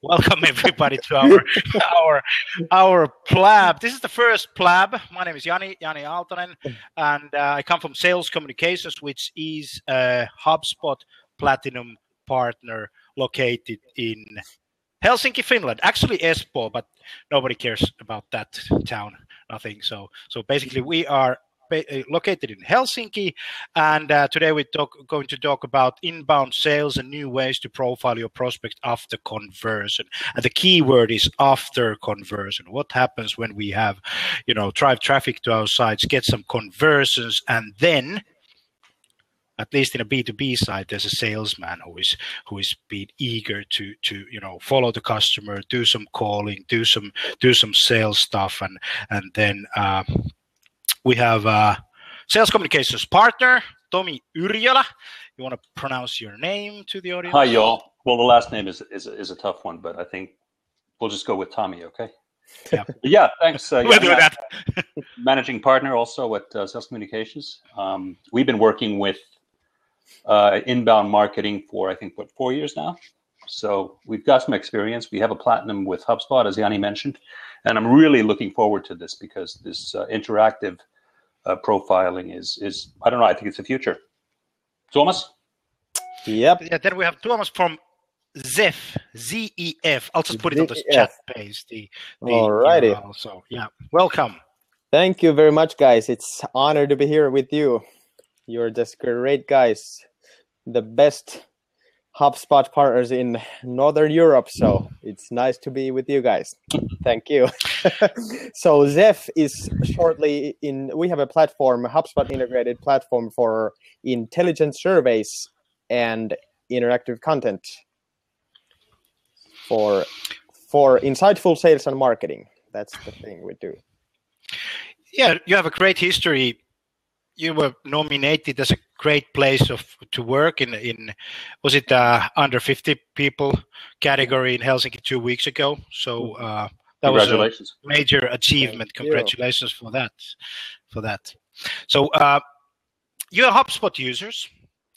Welcome everybody to our our our plab. This is the first plab. My name is Jani Jani Aaltonen, and uh, I come from Sales Communications, which is a HubSpot Platinum partner located in Helsinki, Finland. Actually, Espoo, but nobody cares about that town. Nothing. So so basically, we are located in Helsinki. And uh, today we're talk, going to talk about inbound sales and new ways to profile your prospect after conversion. And the key word is after conversion. What happens when we have, you know, drive traffic to our sites, get some conversions, and then at least in a B2B side, there's a salesman who is who is being eager to to you know follow the customer, do some calling, do some do some sales stuff, and and then uh, we have uh, sales communications partner, Tommy Yrjölä. You want to pronounce your name to the audience? Hi, y'all. Well, the last name is, is, is a tough one, but I think we'll just go with Tommy, okay? Yeah. yeah, thanks. Uh, we'll yeah, do that. managing partner also at uh, Sales Communications. Um, we've been working with uh, inbound marketing for, I think, what, four years now? So we've got some experience. We have a platinum with HubSpot, as Jani mentioned, and I'm really looking forward to this because this uh, interactive uh, profiling is is I don't know. I think it's the future. Thomas. Yep. Yeah. Then we have Thomas from Zef, Z E F. I'll just put it on the chat page. The, the Alrighty. URL. So yeah, welcome. Thank you very much, guys. It's honor to be here with you. You're just great guys. The best HubSpot partners in Northern Europe. So it's nice to be with you guys. Thank you. so Zef is shortly in, we have a platform, HubSpot integrated platform for intelligent surveys and interactive content for for insightful sales and marketing. That's the thing we do. Yeah, you have a great history you were nominated as a great place of to work in in was it uh, under 50 people category in Helsinki two weeks ago. So uh, that was a major achievement. Congratulations for that. For that. So uh, you're HubSpot users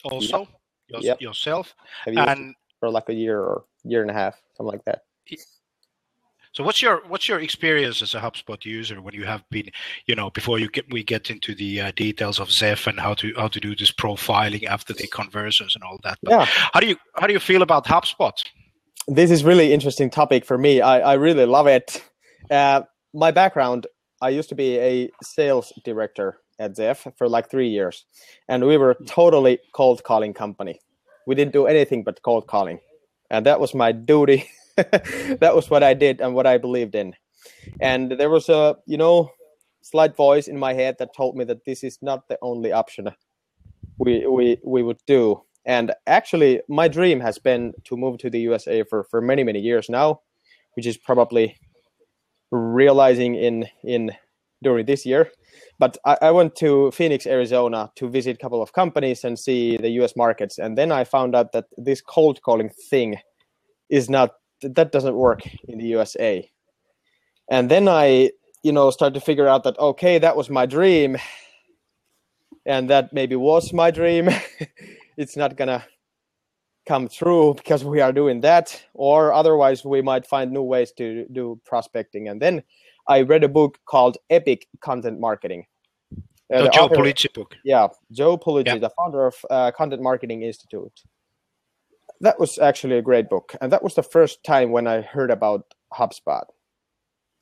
also yep. Your, yep. yourself, and for like a year or year and a half, something like that. So what's your what's your experience as a HubSpot user when you have been, you know, before you get we get into the uh, details of Zef and how to how to do this profiling after the conversions and all that. But yeah. How do you how do you feel about HubSpot? This is really interesting topic for me. I I really love it. Uh, my background, I used to be a sales director at Zef for like three years, and we were totally cold calling company. We didn't do anything but cold calling, and that was my duty that was what I did and what I believed in. And there was a, you know, slight voice in my head that told me that this is not the only option we we we would do. And actually, my dream has been to move to the USA for for many many years now, which is probably realizing in in during this year. But I, I went to Phoenix, Arizona, to visit a couple of companies and see the U.S. markets, and then I found out that this cold calling thing is not that doesn't work in the USA. And then I, you know, started to figure out that okay, that was my dream, and that maybe was my dream. it's not gonna come through because we are doing that, or otherwise we might find new ways to do prospecting. And then I read a book called Epic Content Marketing. Uh, the Joe Pulizzi book. Yeah, Joe Pulizzi, yeah. the founder of uh, Content Marketing Institute that was actually a great book, and that was the first time when I heard about HubSpot,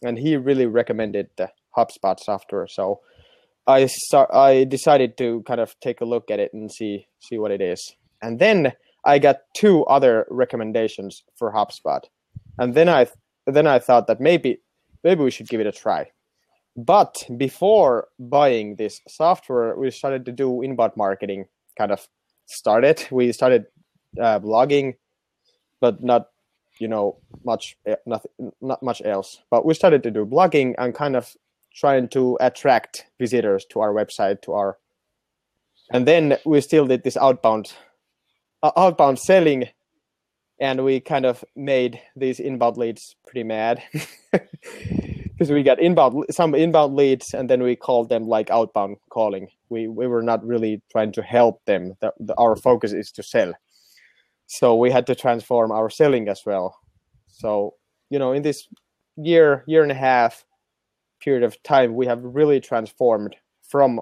and he really recommended the HubSpot software. So I start, I decided to kind of take a look at it and see see what it is, and then I got two other recommendations for HubSpot, and then I then I thought that maybe maybe we should give it a try. But before buying this software, we started to do inbound marketing. Kind of started. We started uh, blogging, but not you know much eh, nothing not much else. But we started to do blogging and kind of trying to attract visitors to our website to our and then we still did this outbound uh, outbound selling and we kind of made these inbound leads pretty mad. Because we got inbound some inbound leads and then we called them like outbound calling. We we were not really trying to help them. The, our focus is to sell. So we had to transform our selling as well. So you know, in this year, year and a half period of time, we have really transformed from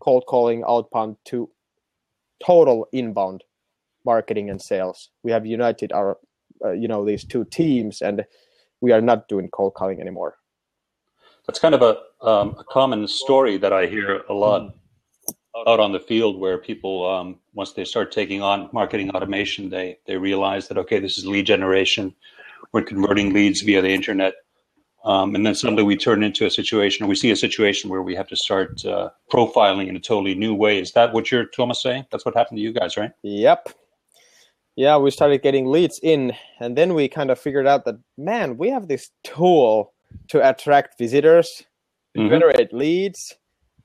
cold calling outbound to total inbound marketing and sales. We have united our, uh, you know, these two teams, and we are not doing cold calling anymore. That's kind of a, um, a common story that I hear a lot out on the field, where people, um, once they start taking on marketing automation, they they realize that okay, this is lead generation. We're converting leads via the internet. Um, and then suddenly we turn into a situation, or we see a situation where we have to start uh, profiling in a totally new way. Is that what you're, Thomas, saying? That's what happened to you guys, right? Yep. Yeah, we started getting leads in, and then we kind of figured out that, man, we have this tool to attract visitors, to Mhm. generate leads,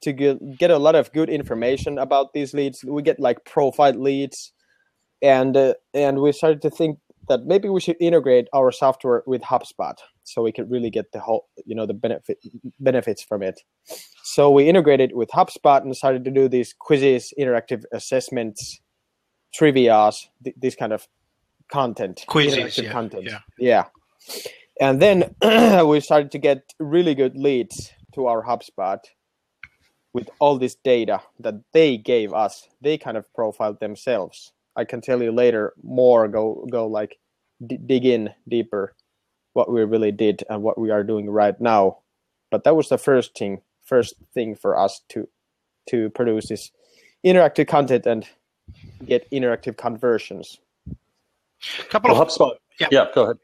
to get, get a lot of good information about these leads. We get like profiled leads, and uh, and we started to think that maybe we should integrate our software with HubSpot so we could really get the whole you know the benefit benefits from it. So we integrated with HubSpot and started to do these quizzes, interactive assessments, trivias, th- this kind of content, Quizzes, yeah, content, yeah. yeah. And then we started to get really good leads to our HubSpot with all this data that they gave us. They kind of profiled themselves. I can tell you later more. Go go like d- dig in deeper what we really did and what we are doing right now. But that was the first thing, first thing for us to to produce this interactive content and get interactive conversions. couple Well, of HubSpot. Yeah. Yeah, go ahead.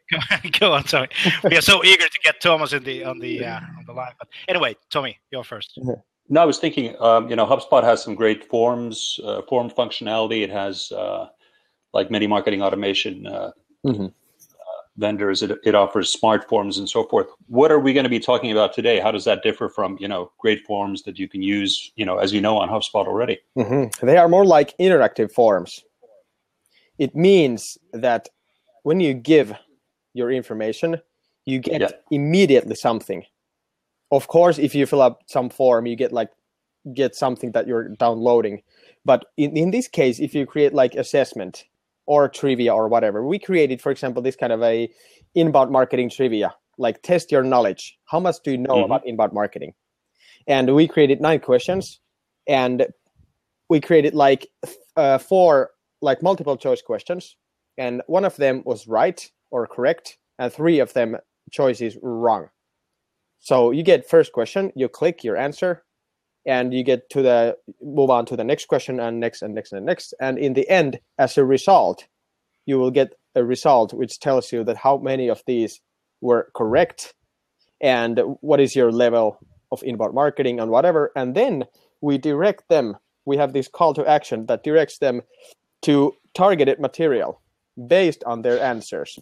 go on, sorry. We are so eager to get Thomas in the on the uh, on the line. But anyway, Tommy, you're first. No, I was thinking, um, you know, HubSpot has some great forms, uh, form functionality. It has, uh, like many marketing automation uh, Mhm. uh, vendors, it, it offers smart forms and so forth. What are we going to be talking about today? How does that differ from, you know, great forms that you can use, you know, as you know, on HubSpot already? hmm They are more like interactive forms. It means that when you give your information, you get Yeah. immediately something. Of course, if you fill up some form, you get like get something that you're downloading. But in, in this case, if you create like assessment or trivia or whatever, we created, for example, this kind of a inbound marketing trivia, like test your knowledge. How much do you know Mhm. about inbound marketing? And we created nine questions, and we created like uh, four like multiple choice questions and one of them was right or correct and three of them choices wrong so you get first question you click your answer and you get to the move on to the next question and next and next and next. And in the end as a result you will get a result which tells you that how many of these were correct and what is your level of inbound marketing and whatever. And then we direct them. We have this call to action that directs them to targeted material based on their answers.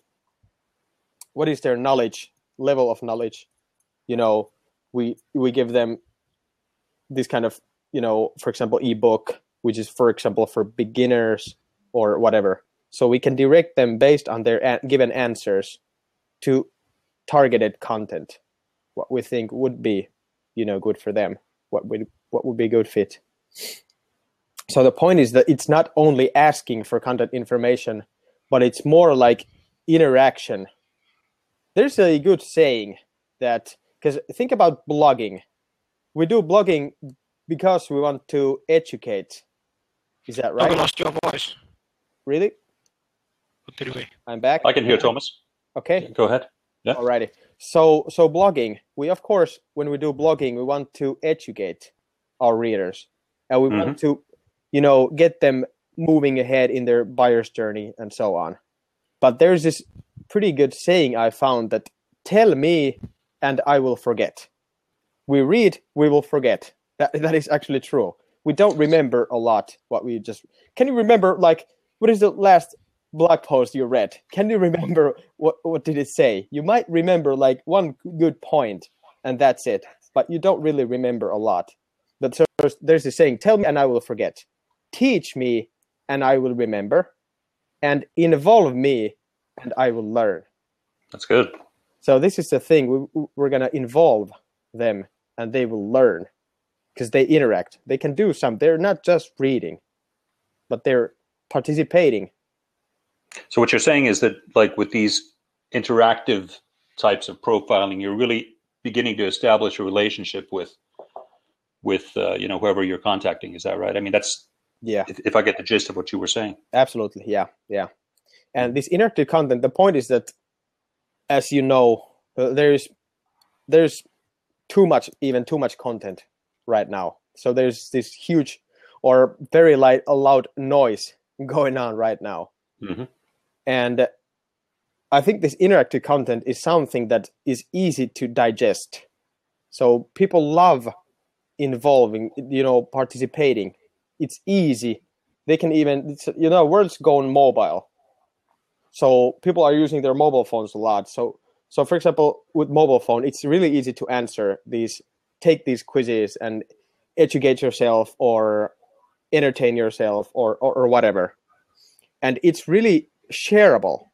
What is their knowledge level of knowledge? You know we we give them this kind of you know for example ebook which is for example for beginners or whatever. So we can direct them based on their given answers to targeted content. What we think would be you know good for them. What would what would be a good fit. So the point is that it's not only asking for content information but it's more like interaction. There's a good saying that because think about blogging we do blogging because we want to educate is that right? I lost your voice. really What did we? i'm back I can hear Thomas. okay Go ahead. Yeah. Alrighty. So so blogging, we of course when we do blogging, we want to educate our readers, and we want mm-hmm. to, you know, get them moving ahead in their buyer's journey and so on. But there's this pretty good saying I found that tell me and I will forget. We read, we will forget. That that is actually true. We don't remember a lot what we just. Can you remember like what is the last blog post you read can you remember what what did it say you might remember like one good point and that's it but you don't really remember a lot but so there's, a saying tell me and i will forget teach me and i will remember and involve me and i will learn That's good. so this is the thing we, we're going to involve them and they will learn because they interact they can do some they're not just reading but they're participating So what you're saying is that, like with these interactive types of profiling, you're really beginning to establish a relationship with with uh, you know whoever you're contacting. Is that right? I mean, that's yeah. If, if I get the gist of what you were saying, absolutely, yeah, yeah. And this interactive content, the point is that, as you know, uh, there's there's too much, even too much content right now. So there's this huge or very light, loud noise going on right now, mm-hmm. and I think this interactive content is something that is easy to digest. So people love involving, you know, participating. It's easy. They can even, you know, world's going mobile. So people are using their mobile phones a lot. So, so for example, with mobile phone, it's really easy to answer these, take these quizzes and educate yourself or entertain yourself or, or, or whatever. And it's really shareable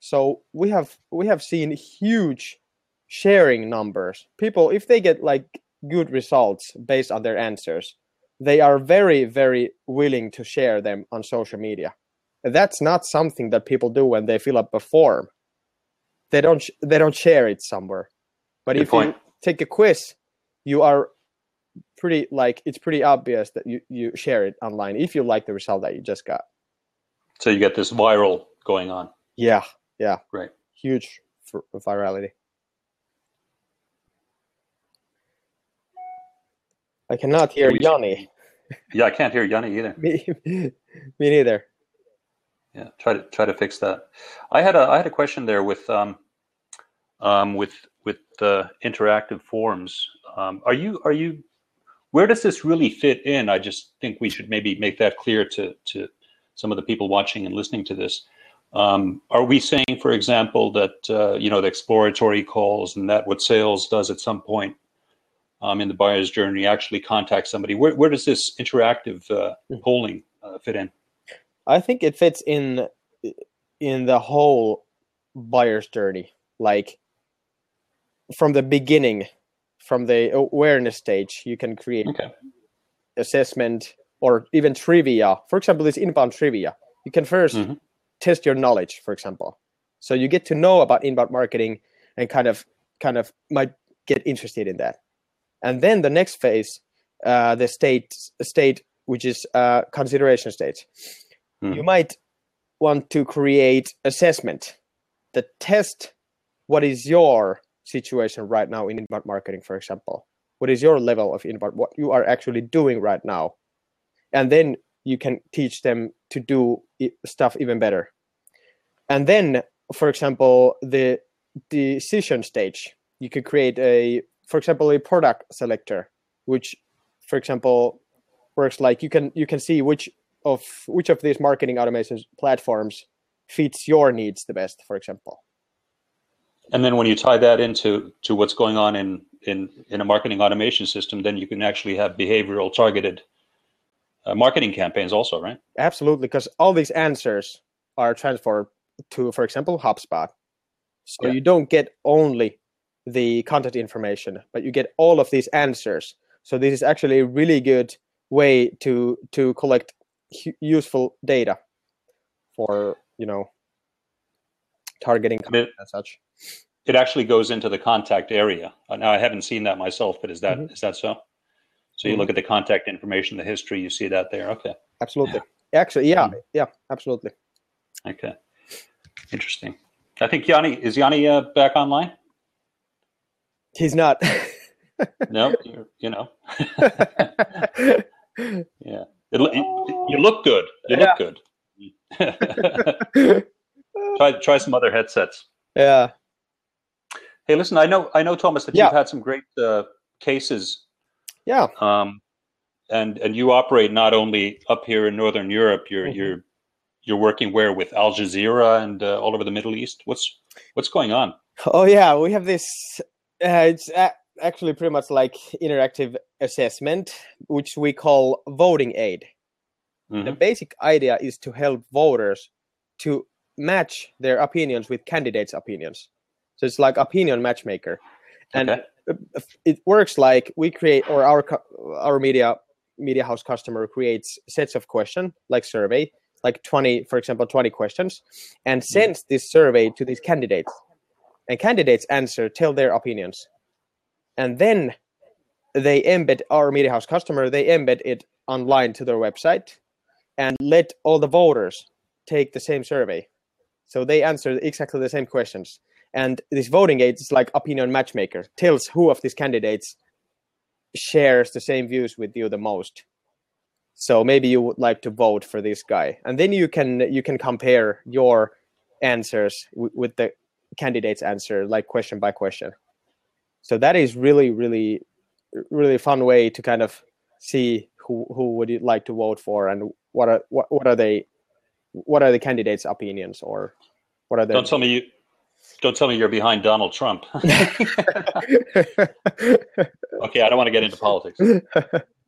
so we have we have seen huge sharing numbers. People, if they get like good results based on their answers, they are very very willing to share them on social media. That's not something that people do when they fill up a form. They don't they don't share it somewhere. But good if point. you take a quiz, you are pretty like it's pretty obvious that you you share it online if you like the result that you just got. So you get this viral going on. Yeah, yeah. Right. Huge for virality. I cannot hear Jani. Yeah, I can't hear Jani either. me, me neither. Yeah, try to try to fix that. I had a I had a question there with um, um, with with the interactive forms Um, are you are you where does this really fit in? I just think we should maybe make that clear to to some of the people watching and listening to this. Um, are we saying, for example, that uh, you know the exploratory calls and that what sales does at some point um, in the buyer's journey actually contact somebody? Where, where does this interactive uh, hmm. polling uh, fit in? I think it fits in in the whole buyer's journey, like from the beginning, from the awareness stage, you can create okay. assessment or even trivia. For example, this inbound trivia. You can 1st mm-hmm test your knowledge, for example. So you get to know about inbound marketing and kind of kind of might get interested in that. And then the next phase, uh, the state state which is uh, consideration stage, hmm. you might want to create assessment that test what is your situation right now in inbound marketing, for example. What is your level of inbound? What you are actually doing right now, and then you can teach them to do stuff even better. And then, for example, the decision stage, you could create a, for example, a product selector, which, for example, works like you can you can see which of which of these marketing automation platforms fits your needs the best, for example. And then when you tie that into to what's going on in in in a marketing automation system, then you can actually have behavioral targeted uh, marketing campaigns also, right? Absolutely, because all these answers are transferred to, for example, HubSpot. So yeah. you don't get only the contact information, but you get all of these answers. So this is actually a really good way to to collect useful data for you know targeting it, and such. It actually goes into the contact area. Uh, now I haven't seen that myself, but is that mm-hmm. is that so? So you mm-hmm. look at the contact information, the history, you see that there. Okay. Absolutely. Yeah. Actually, yeah, mm-hmm. yeah, absolutely. Okay. Interesting. I think Jani is Jani uh, back online. He's not. no, you know. yeah, it, it, you look good. You yeah. look good. try try some other headsets. Yeah. Hey, listen. I know I know Thomas that yeah. you've had some great uh, cases yeah. Um, and and you operate not only up here in Northern Europe. You're mm-hmm. you're you're working where with Al Jazeera and uh, all over the Middle East. What's what's going on? Oh yeah, we have this. Uh, it's a- actually pretty much like interactive assessment, which we call voting aid. Mm-hmm. The basic idea is to help voters to match their opinions with candidates' opinions. So it's like opinion matchmaker, and okay it works like we create or our our media media house customer creates sets of questions like survey like 20 for example 20 questions and mm-hmm. sends this survey to these candidates and candidates answer, tell their opinions, and then they embed our media house customer. They embed it online to their website, and let all the voters take the same survey. So they answer exactly the same questions. And this voting aid is like opinion matchmaker, tells who of these candidates shares the same views with you the most. So maybe you would like to vote for this guy, and then you can you can compare your answers w- with the candidate's answer, like question by question. So that is really really really fun way to kind of see who who would you like to vote for and what are what, what are they what are the candidates' opinions or what are they Don't tell me you. Don't tell me you're behind Donald Trump. okay, I don't want to get into politics.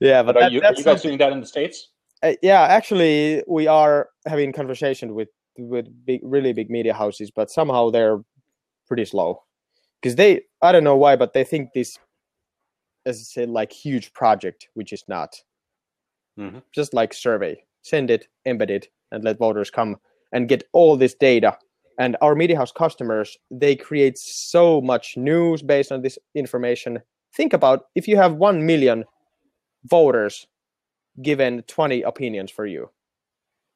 yeah, but, But are that- you, are you guys doing that in the states? uh, yeah, actually, we are having conversation with with big, really big media houses, but somehow they're pretty slow because they I don't know why, but they think this is I said like huge project, which is not. Mhm. Just like survey, send it, embed it, and let voters come and get all this data. And our media house customers, they create so much news based on this information. Think about if you have one million voters given 20 opinions for you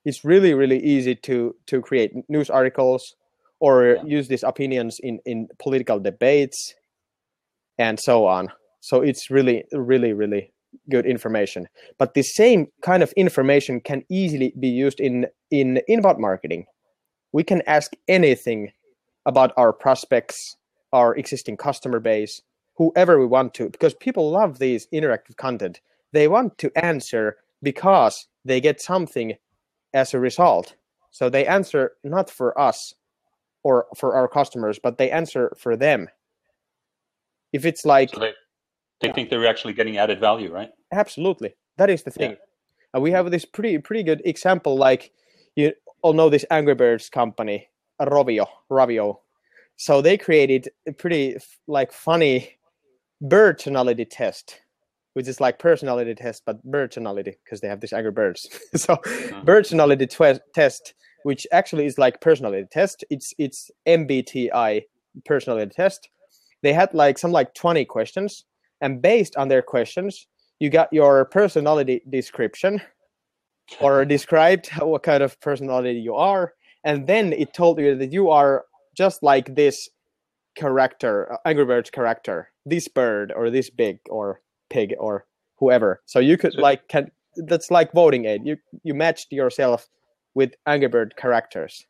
it's really really easy to to create news articles or Yeah. use these opinions in in political debates and so on so it's really really really good information but the same kind of information can easily be used in in inbound marketing we can ask anything about our prospects our existing customer base whoever we want to because people love these interactive content they want to answer because they get something as a result. So they answer not for us or for our customers, but they answer for them. If it's like, So they, they think they're actually getting added value, right? absolutely, that is the Yeah. thing. And we have this pretty pretty good example. Like you all know this Angry Birds company, Rovio, Ravio. So they created a pretty like funny bird personality test, which is like personality test but bird personality because they have this Angry Birds. so uh-huh. bird personality twe- test, which actually is like personality test. It's it's MBTI personality test. They had like some like twenty questions, and based on their questions, you got your personality description or described what kind of personality you are, and then it told you that you are just like this character, uh, Angry Birds character, this bird or this big or pig or whoever. So you could like can that's like voting aid. You you matched yourself with Angry Bird characters.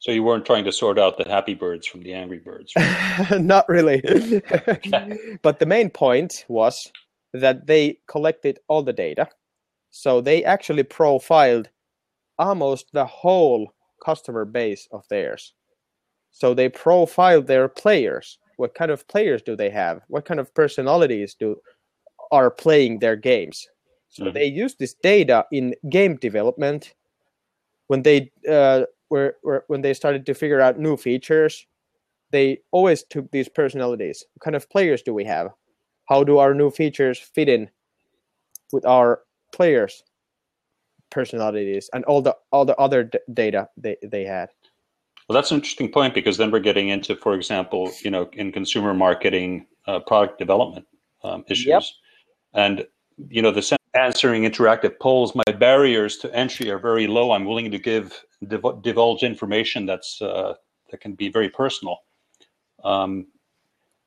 So you weren't trying to sort out the happy birds from the angry birds. right? Not really. but the main point was that they collected all the data. So they actually profiled almost the whole customer base of theirs. So they profiled their players. What kind of players do they have? What kind of personalities do are playing their games? So Mhm. they use this data in game development when they uh, were, were when they started to figure out new features they always took these personalities. What kind of players do we have? How do our new features fit in with our players' personalities and all the all the other d- data they, they had? Well, that's an interesting point because then we're getting into, for example, you know, in consumer marketing, uh, product development um, issues, Yep. and you know, the answering interactive polls. My barriers to entry are very low. I'm willing to give div- divulge information that's uh, that can be very personal. Um,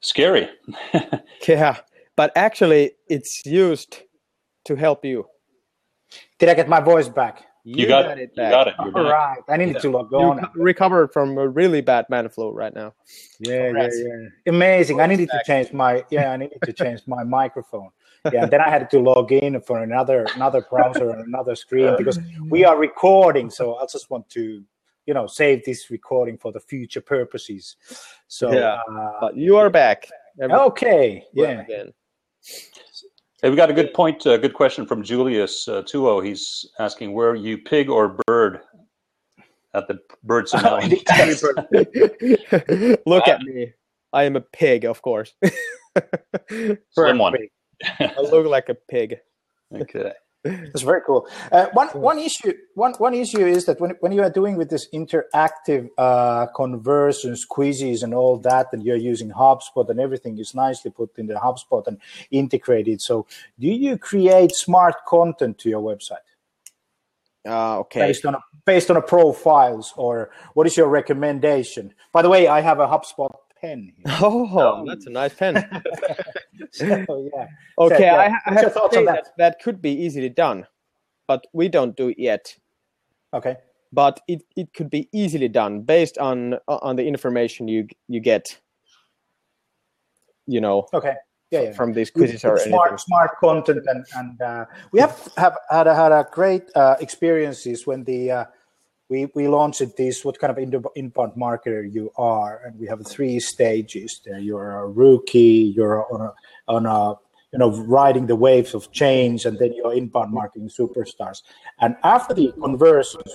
scary. Yeah, but actually, it's used to help you. Did I get my voice back? you got, it. You got it. You're All back. right. I needed Yeah. to log on. co- recovered from a really bad man flu right now. Yeah, yeah, Congrats. yeah. Amazing. I needed to change my yeah, I needed to change my microphone. Yeah, and then I had to log in for another another browser and another screen because we are recording. So I just want to, you know, save this recording for the future purposes. So Yeah. uh, But you are back. Every- okay, yeah. Again. Hey, we got a good point, a good question from Julius uh, Tuo. He's asking, "Were you pig or bird at the bird analogy?" test?" Look at me. I am a pig, of course. Slim one. I look like a pig. Okay. That's very cool. Uh, one one issue one one issue is that when when you are doing with this interactive uh, conversions, quizzes, and all that, and you're using HubSpot and everything is nicely put in the HubSpot and integrated. So, do you create smart content to your website? Uh, okay. Based on a, based on a profiles, or what is your recommendation? By the way, I have a HubSpot pen. Here. Oh, that's a nice pen. so, yeah. Okay, So, yeah, I, I have to thoughts say on that? that? that could be easily done, but we don't do it yet. Okay. But it, it could be easily done based on on the information you you get. You know, Okay. Yeah. yeah. from these quizzes or smart anything. smart content and and uh, we have have had a, had a great uh, experiences when the uh, we we launched this what kind of inbound marketer you are and we have three stages there you're a rookie you're on a on a you know riding the waves of change and then you're inbound marketing superstars and after the conversions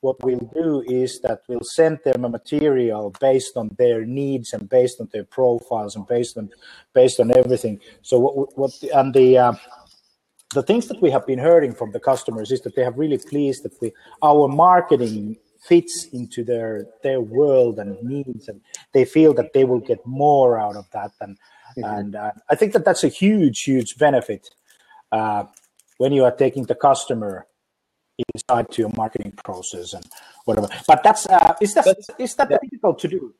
what we'll do is that we'll send them a material based on their needs and based on their profiles and based on based on everything. So what what and the uh, the things that we have been hearing from the customers is that they have really pleased that we our marketing fits into their their world and needs and they feel that they will get more out of that and and uh, I think that that's a huge huge benefit uh, when you are taking the customer inside to your marketing process and whatever. But that's uh, is that That's- is that difficult to do?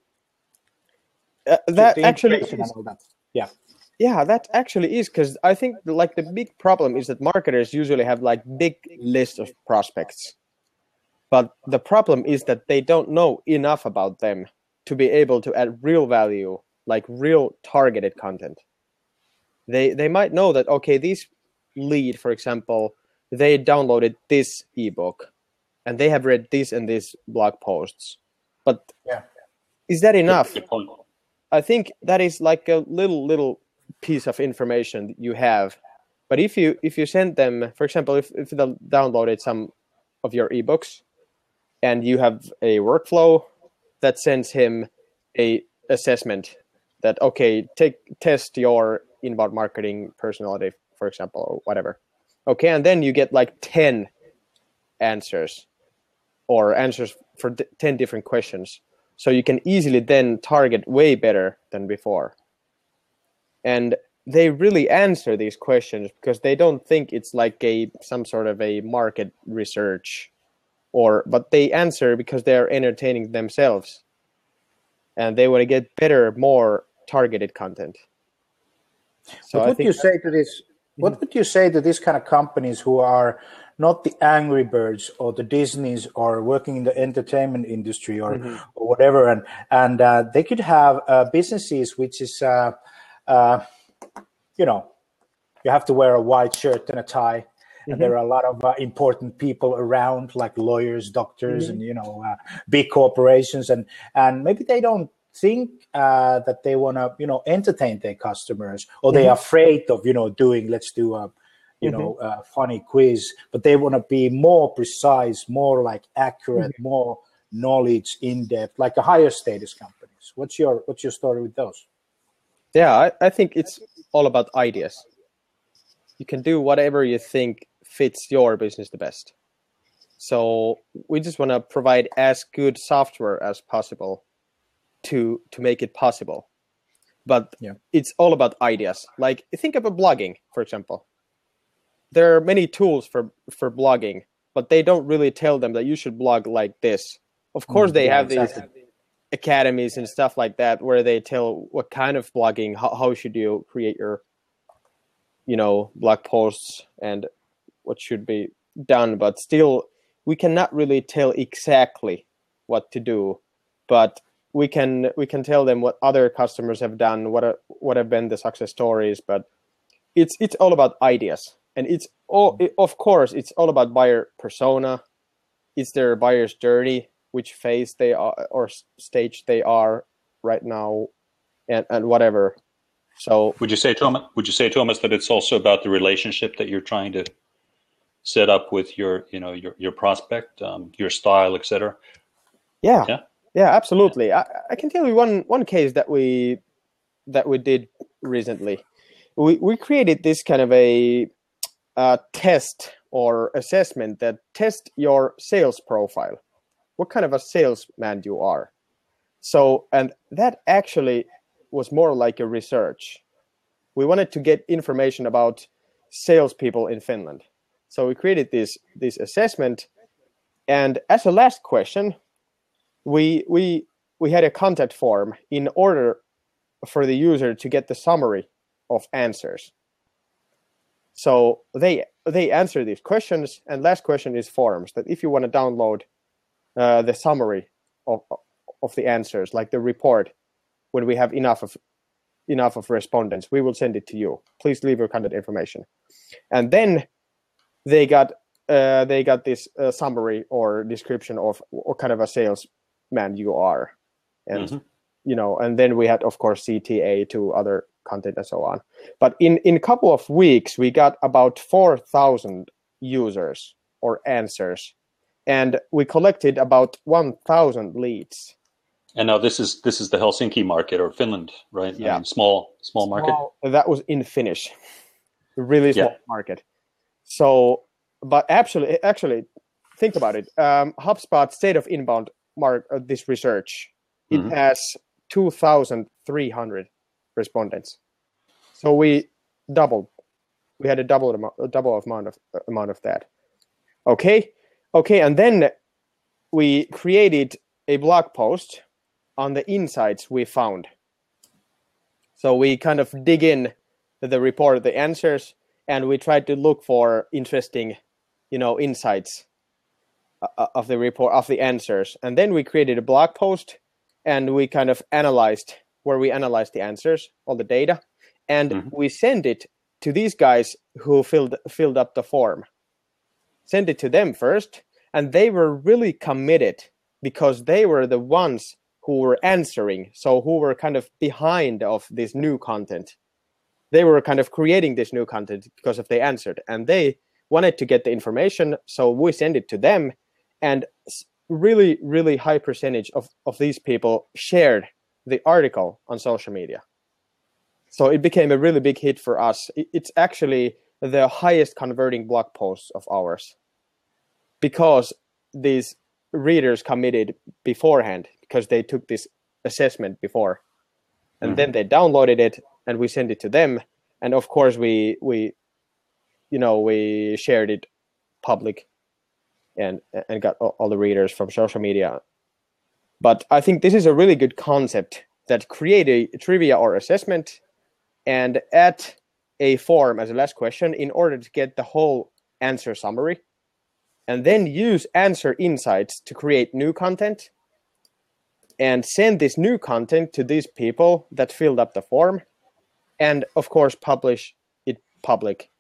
Uh, that actually, all that. Yeah. Yeah, that actually is because I think like the big problem is that marketers usually have like big list of prospects, but the problem is that they don't know enough about them to be able to add real value, like real targeted content. They they might know that okay, this lead, for example, they downloaded this ebook, and they have read this and this blog posts, but Yeah. is that enough? I think that is like a little little piece of information you have. But if you if you send them, for example, if if they downloaded some of your ebooks, and you have a workflow that sends him a assessment that okay, take test your inbound marketing personality, for example, or whatever. Okay, and then you get like ten answers or answers for 10 different questions so you can easily then target way better than before and they really answer these questions because they don't think it's like a some sort of a market research or but they answer because they're entertaining themselves. And they want to get better more targeted content. So what i would you say to this? What would you say to these kind of companies who are not the Angry Birds or the Disneys or working in the entertainment industry or, or whatever, and and uh, they could have uh, businesses which is, uh, uh, you know, you have to wear a white shirt and a tie. And there are a lot of uh, important people around, like lawyers, doctors, and you know, uh, big corporations, and and maybe they don't think uh, that they want to, you know, entertain their customers, or they're afraid of, you know, doing. Let's do a, you know, a funny quiz, but they want to be more precise, more like accurate, more knowledge in depth, like a higher status companies. What's your what's your story with those? Yeah, I, I think it's all about ideas. You can do whatever you think fits your business the best. So we just want to provide as good software as possible to to make it possible. But Yeah. it's all about ideas. Like think about blogging, for example. There are many tools for for blogging, but they don't really tell them that you should blog like this. Of course, mm, they yeah, have exactly. Academies and stuff like that where they tell what kind of blogging how, how should you create your you know blog posts and what should be done. But still we cannot really tell exactly what to do but we can we can tell them what other customers have done what are, what have been the success stories. But it's it's all about ideas. And it's all it, of course it's all about buyer persona. It's their buyer's journey which phase they are or stage they are right now and and whatever so Would you say, Thomas? Would you say, Thomas, that it's also about the relationship that you're trying to set up with your, you know, your your prospect, um, your style, etc. Yeah, Yeah. yeah, absolutely. I, I can tell you one one case that we that we did recently. We we created this kind of a a test or assessment that test your sales profile, what kind of a salesman you are. So, and that actually was more like a research. We wanted to get information about salespeople in Finland. So we created this this assessment, and as a last question, we we we had a contact form in order for the user to get the summary of answers. So they they answer these questions, and last question is forms. That if you want to download uh, the summary of of the answers, like the report, when we have enough of enough of respondents, we will send it to you. Please leave your contact information, and then they got uh, they got this uh, summary or description of what kind of a salesman you are, and mm-hmm. you know, and then we had of course CTA to other content and so on. But in in a couple of weeks, we got about four thousand users or answers, and we collected about one thousand leads. And now this is this is the Helsinki market or Finland, right? Yeah, I mean, small small market. Small, that was in Finnish, really small yeah. market. So, but actually, actually, think about it. Um, HubSpot state of inbound mark uh, this research. It mm-hmm. has two thousand three hundred respondents. So we doubled. We had a double amount, a double amount of uh, amount of that. Okay, okay, and then we created a blog post on the insights we found. So we kind of dig in the report, the answers, and we try to look for interesting, you know, insights uh, of the report of the answers. And then we created a blog post, and we kind of analyzed where we analyzed the answers, all the data, and mm-hmm. we sent it to these guys who filled filled up the form. Send it to them first, and they were really committed because they were the ones who were answering, so who were kind of behind of this new content. They were kind of creating this new content because of they answered and they wanted to get the information so we send it to them and really really high percentage of, of these people shared the article on social media. So it became a really big hit for us. It's actually the highest converting blog post of ours because these readers committed beforehand because they took this assessment before. And mm-hmm. then they downloaded it and we sent it to them. And of course we we you know we shared it public and and got all the readers from social media. But i think this is a really good concept that create a trivia or assessment and add a form as a last question in order to get the whole answer summary and then use answer insights to create new content and send this new content to these people that filled up the form and of course publish it public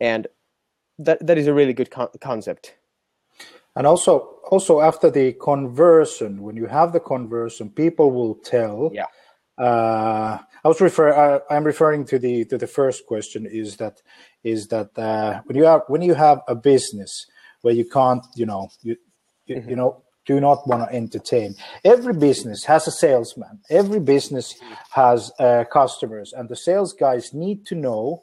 and that that is a really good con- concept and also also after the conversion when you have the conversion people will tell yeah uh, I was refer. Uh, I'm referring to the to the first question. Is that is that uh, when you have when you have a business where you can't, you know, you you, mm-hmm. you know, do not want to entertain. Every business has a salesman. Every business has uh, customers, and the sales guys need to know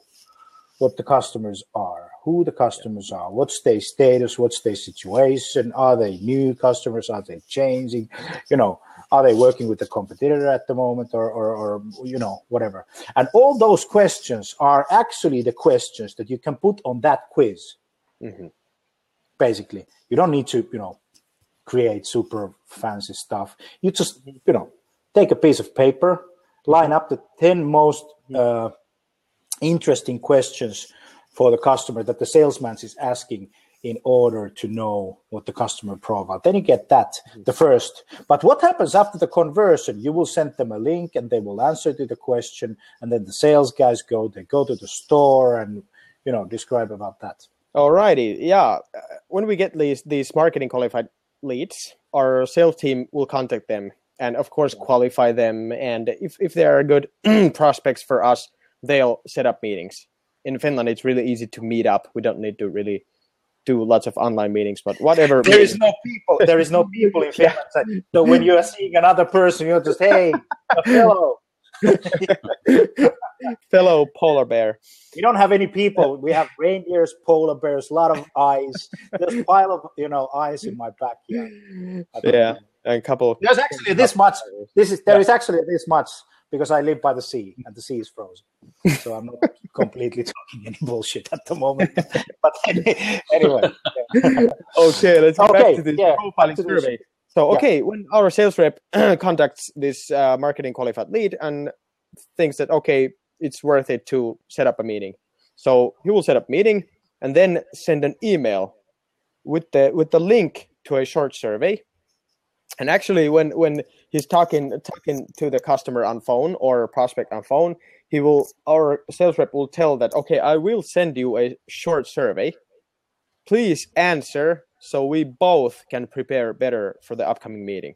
what the customers are, who the customers are, what's their status, what's their situation, are they new customers, are they changing, you know, are they working with the competitor at the moment, or, or, or you know, whatever. And all those questions are actually the questions that you can put on that quiz. Mm-hmm. Basically, you don't need to, you know, create super fancy stuff. You just, you know, take a piece of paper, line up the 10 most uh, interesting questions for the customer that the salesman is asking in order to know what the customer profile. Then you get that, mm. the first. But what happens after the conversion? You will send them a link and they will answer to the question. And then the sales guys go, they go to the store and, you know, describe about that. Alrighty. Yeah. When we get these, these marketing qualified leads, our sales team will contact them and of course qualify them. And if, if they are good prospects for us, they'll set up meetings. In Finland, it's really easy to meet up. We don't need to really do lots of online meetings, but whatever. there is no people. There is no people in Finland. yeah. So when you are seeing another person, you're just hey, hello. fellow polar bear. We don't have any people. We have reindeers, polar bears, a lot of eyes. There's a pile of you know eyes in my backyard. Yeah, and a couple. Of There's actually this much. This is there is actually this much because I live by the sea and the sea is frozen. So I'm not completely talking any bullshit at the moment. But anyway, yeah. Okay, let's get Okay, back to this yeah, profiling to this. survey. So, Yeah. okay, when our sales rep contacts this uh, marketing qualified lead and thinks that okay, it's worth it to set up a meeting, so he will set up meeting and then send an email with the with the link to a short survey. And actually, when when he's talking talking to the customer on phone or prospect on phone, he will our sales rep will tell that okay, I will send you a short survey. Please answer so we both can prepare better for the upcoming meeting.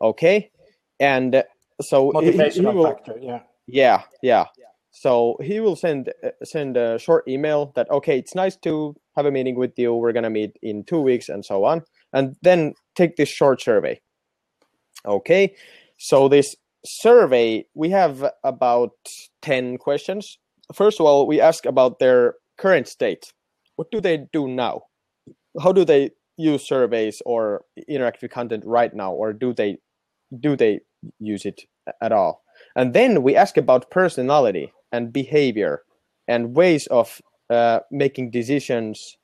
Okay? And so he- he- he motivational will- factor. Yeah. yeah yeah. So he will send uh, send a short email that okay it's nice to have a meeting with you. We're going to meet in two weeks and so on and then take this short survey. Okay so this survey we have about 10 questions. First of all we ask about their current state. What do they do now? How do they use surveys or interactive content right now or do they do they use it at all? And then we ask about personality and behavior and ways of uh, making decisions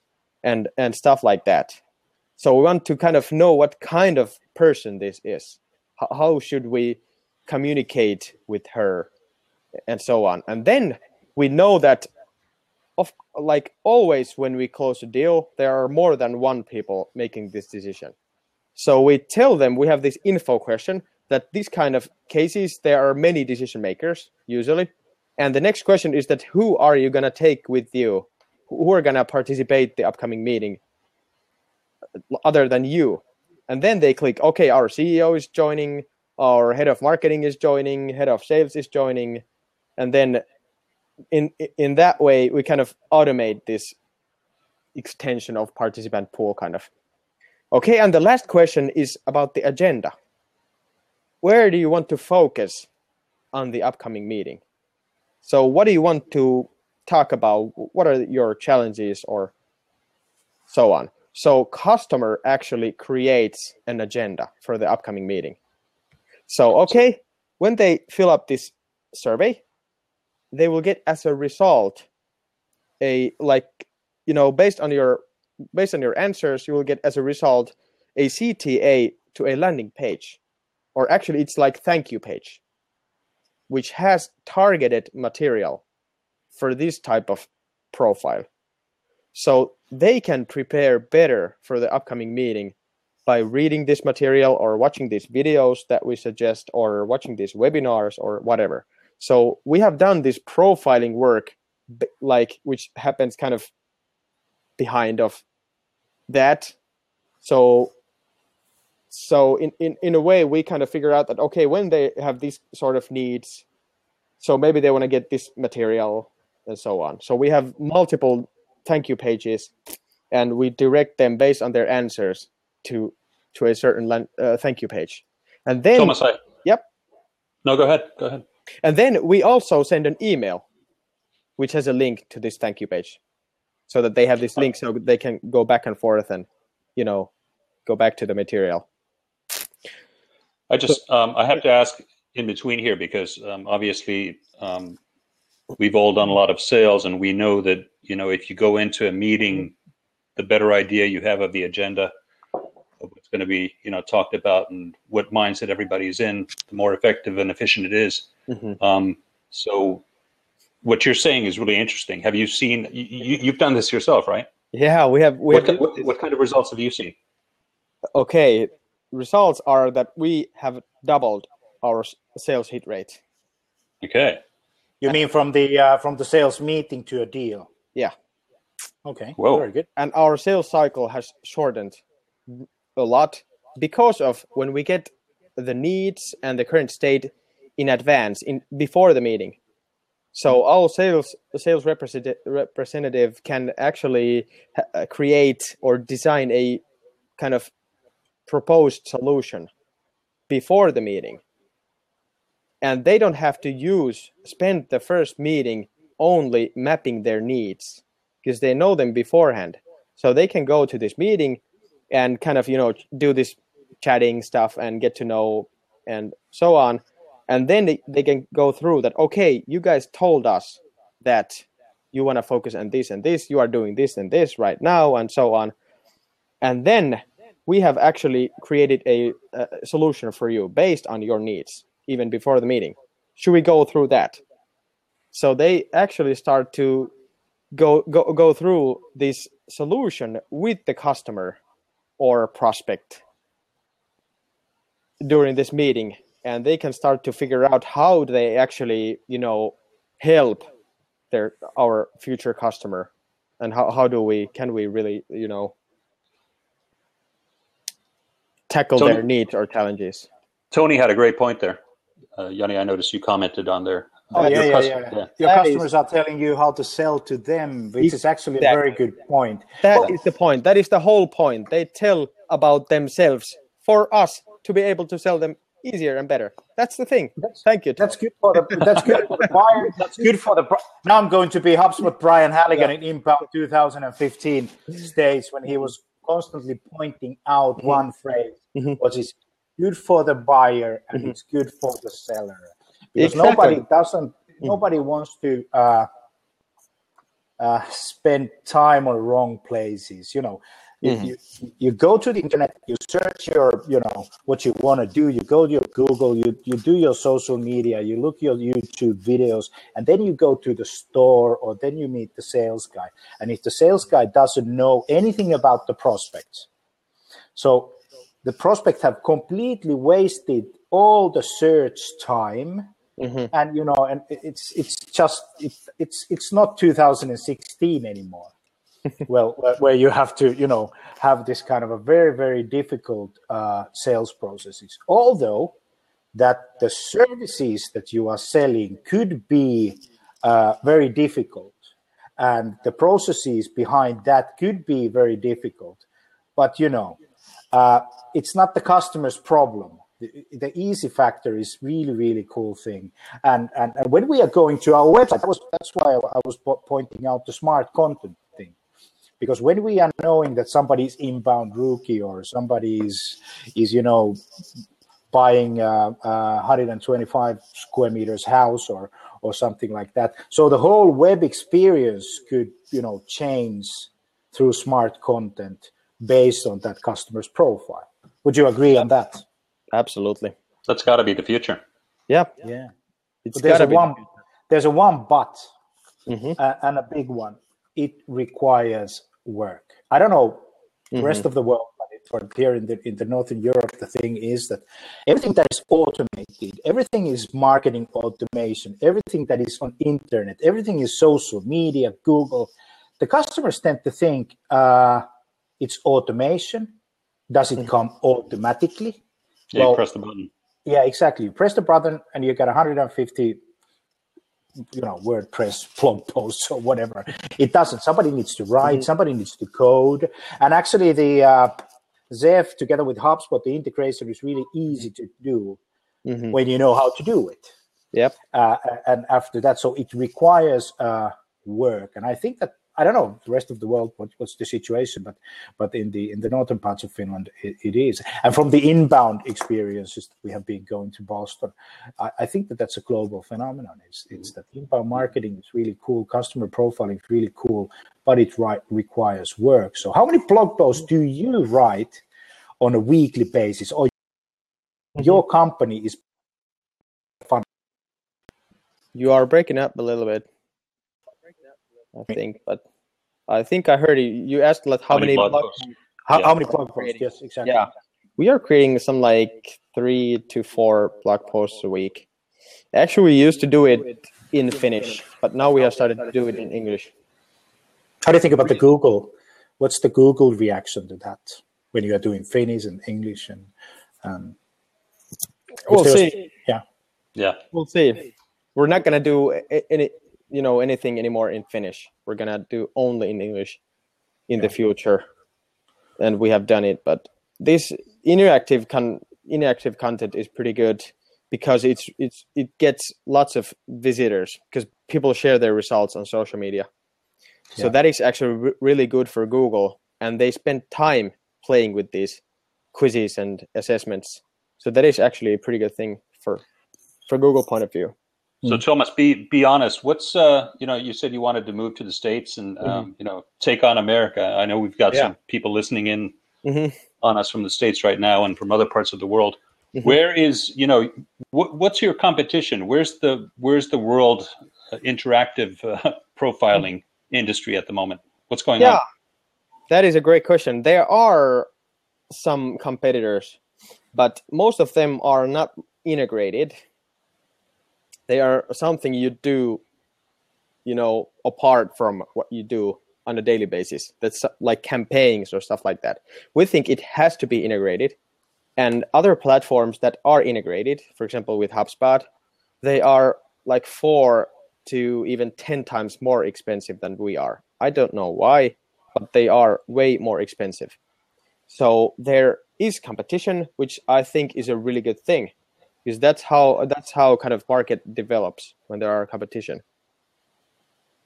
and and stuff like that so we want to kind of know what kind of person this is. How, how should we communicate with her? And so on. And then we know that of like always when we close a deal there are more than one people making this decision. So we tell them we have this info question that these kind of cases there are many decision makers usually. And the next question is that who are you going to take with you? Who are going to participate the upcoming meeting other than you. And then they click okay our ceo is joining our head of marketing is joining head of sales is joining. And then in in that way we kind of automate this extension of participant pool kind of. Okay and the last question is about the agenda. Where do you want to focus on the upcoming meeting? So what do you want to talk about? What are your challenges or so on so customer actually creates an agenda for the upcoming meeting. So okay when they fill up this survey they will get as a result a like you know based on your based on your answers you will get as a result a cta to a landing page. Or actually it's like thank you page which has targeted material for this type of profile. So they can prepare better for the upcoming meeting by reading this material or watching these videos that we suggest or watching these webinars or whatever. So we have done this profiling work like which happens kind of behind of that. So so in, in in a way we kind of figure out that okay when they have these sort of needs so maybe they want to get this material and so on. So we have multiple thank you pages and we direct them based on their answers to to a certain uh, thank you page and then Thomas, I. Yep. No, go ahead. Go ahead. and then we also send an email which has a link to this thank you page so that they have this link so they can go back and forth and you know go back to the material I just um, I have to ask in between here because um, obviously um, we've all done a lot of sales and we know that you know if you go into a meeting, the better idea you have of the agenda of what's going to be you know talked about and what mindset everybody's in, the more effective and efficient it is. Mhm. Um, so what you're saying is really interesting. Have you seen you, you've done this yourself, right? yeah we have we What, have what, what kind of results have you seen? okay results are that we have doubled our sales hit rate Okay. You mean from the uh, from the sales meeting to a deal? Yeah. Okay. Whoa. Very good. and our sales cycle has shortened a lot because of when we get the needs and the current state in advance in before the meeting so our sales sales representative representative can actually ha- uh, create or design a kind of proposed solution before the meeting and they don't have to use spend the first meeting only mapping their needs because they know them beforehand. So they can go to this meeting and kind of you know do this chatting stuff and get to know and so on. And then they, they can go through that okay you guys told us that you want to focus on this and this. You are doing this and this right now and so on. And then we have actually created a, a solution for you based on your needs even before the meeting. Should we go through that? So they actually start to go go, go through this solution with the customer or prospect during this meeting and they can start to figure out how they actually you know help their our future customer and how, how do we can we really you know tackle Tony- their needs or challenges. Tony had a great point there. Uh, Jani, I noticed you commented on there. Oh, Uh, yeah, your yeah, yeah. Your That is- customers are telling you how to sell to them, which is actually a very good point. That is the point that is the whole point they tell about themselves for us to be able to sell them easier and better that's the thing thank you Tom. That's good for the that's good for the buyer. That's good for the. Now I'm going to be HubSpot Brian Halligan in Impact 2015 stage when he was constantly pointing out one phrase, Mhm. which is good for the buyer and it's good for the seller. Because Exactly. nobody doesn't, nobody wants to uh, uh, spend time on wrong places. You know, you, Mhm. you, you go to the internet, you search your, you know, what you want to do. You go to your Google, you you do your social media, you look your YouTube videos, and then you go to the store, or then you meet the sales guy. And if the sales guy doesn't know anything about the prospects, so the prospect have completely wasted all the search time. Mhm. and you know and it's it's just it, it's it's not 2016 anymore. Well where- where you have to you know have this kind of a very very difficult uh, sales processes. Although that the services that you are selling could be uh, very difficult and the processes behind that could be very difficult. But you know uh, it's not the customer's problem. The, the easy factor is really really cool thing. And, and and when we are going to our website that was that's why i was pointing out the smart content thing. Because when we are knowing that somebody is inbound rookie or somebody is is you know buying a, a 125 square meters house or or something like that. So the whole web experience could you know change through smart content based on that customer's profile. Would you agree on that? Absolutely. That's got to be the future. yeah. Yeah. It's but there's a be one there's a one but Mhm. uh, and a big one. It requires work. I don't know Mm-hmm. rest of the world but it- for here in the in the northern europe the thing is that everything that is automated everything is marketing automation everything that is on internet everything is social media google. The customers tend to think uh, it's automation does Mm-hmm. it come automatically Yeah, you Well- press the button. yeah, exactly. You press the button and you get 150, you know, WordPress blog posts or whatever. It doesn't. Somebody needs to write. Somebody needs to code. And actually, the uh, Zef together with HubSpot, the integration is really easy to do Mhm. when you know how to do it. Yep. Uh, and after that, so it requires uh, work. And I think that I don't know the rest of the world what, what's the situation, but but in the in the northern parts of Finland it, it is. And from the inbound experiences that we have been going to Boston, I, I think that that's a global phenomenon. It's it's that inbound marketing is really cool, customer profiling is really cool, but it right, requires work. So how many blog posts do you write on a weekly basis, or mm-hmm. your company is You are breaking up a little bit. I think, but I think I heard you. You asked like how, How many many. blog blog- posts? how, Yeah. how many blog posts? Yes, exactly. Yeah, we are creating some like three to four blog posts a week. Actually, we used to do it in Finnish, but now we have started to do it in English. How do you think about the Google? What's the Google reaction to that when you are doing Finnish and English and um, We'll there was- see. yeah. Yeah. We'll see. We're not gonna do any, you know, anything anymore in Finnish. We're gonna do only in English in the future, and we have done it. But this interactive con interactive content is pretty good because it's it's it gets lots of visitors because people share their results on social media. So Yeah. that is actually re- really good for Google, and they spend time playing with these quizzes and assessments. So that is actually a pretty good thing for for Google point of view. So Thomas, be be honest. What's uh, you know, you said you wanted to move to the states and um, you know take on America. I know we've got Yeah. some people listening in Mhm. on us from the states right now and from other parts of the world. Mhm. Where is you know wh- what's your competition? Where's the where's the world uh, interactive uh, profiling industry at the moment? What's going Yeah, on? that is a great question. There are some competitors, but most of them are not integrated. They are something you do, you know, apart from what you do on a daily basis. That's like campaigns or stuff like that. We think it has to be integrated. And other platforms that are integrated, for example, with HubSpot, they are like four to even 10 times more expensive than we are. I don't know why, but they are way more expensive. So there is competition, which I think is a really good thing, because that's how that's how kind of market develops when there are competition.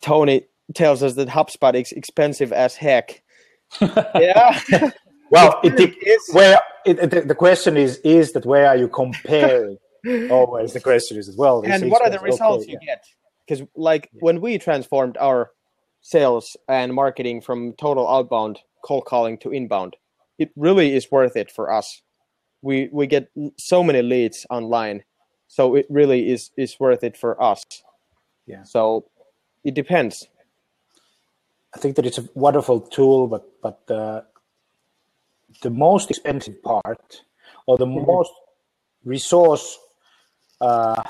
Tony tells us that HubSpot is expensive as heck. yeah, Well, it, it, where it, it- the, the question is is that where are you comparing? Always the question is as well. and what are the results Okay, you get? Because like when we transformed our sales and marketing from total outbound cold calling to inbound, it really is worth it for us. We we get so many leads online, so it really is is worth it for us. Yeah. So it depends. I think that it's a wonderful tool, but but uh, the most expensive part, or the most resource, uh,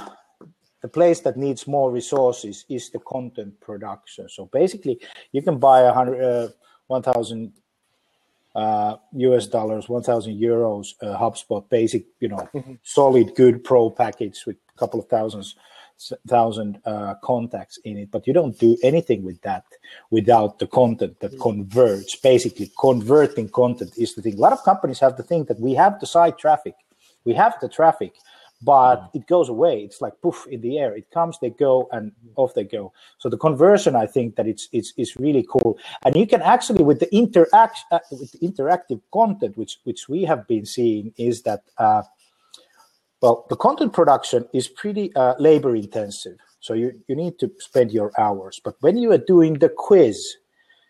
the place that needs more resources is the content production. So basically, you can buy a hundred, uh, one thousand uh, US dollars, one thousand euros uh, HubSpot basic, you know, solid good pro package with a couple of thousands thousand uh, contacts in it, but you don't do anything with that without the content that converts. Basically, converting content is the thing. A lot of companies have the thing that we have the site traffic, we have the traffic, but it goes away. It's like poof in the air. It comes, they go, and off they go. So the conversion, I think that it's it's is really cool, and you can actually with the interact uh, with the interactive content, which which we have been seeing, is that. Uh, well, the content production is pretty uh, labor intensive. So you, you need to spend your hours. But when you are doing the quiz,